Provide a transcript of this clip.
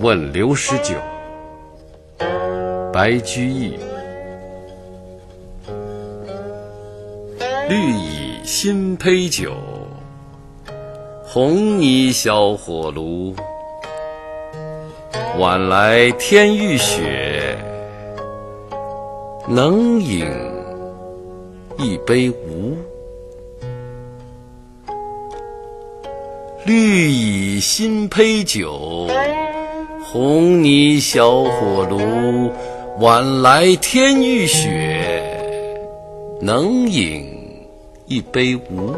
问刘十九，白居易。绿蚁新醅酒，红泥小火炉。晚来天欲雪，能饮一杯无？绿蚁新醅酒，红泥小火炉。晚来天欲雪，能饮一杯无？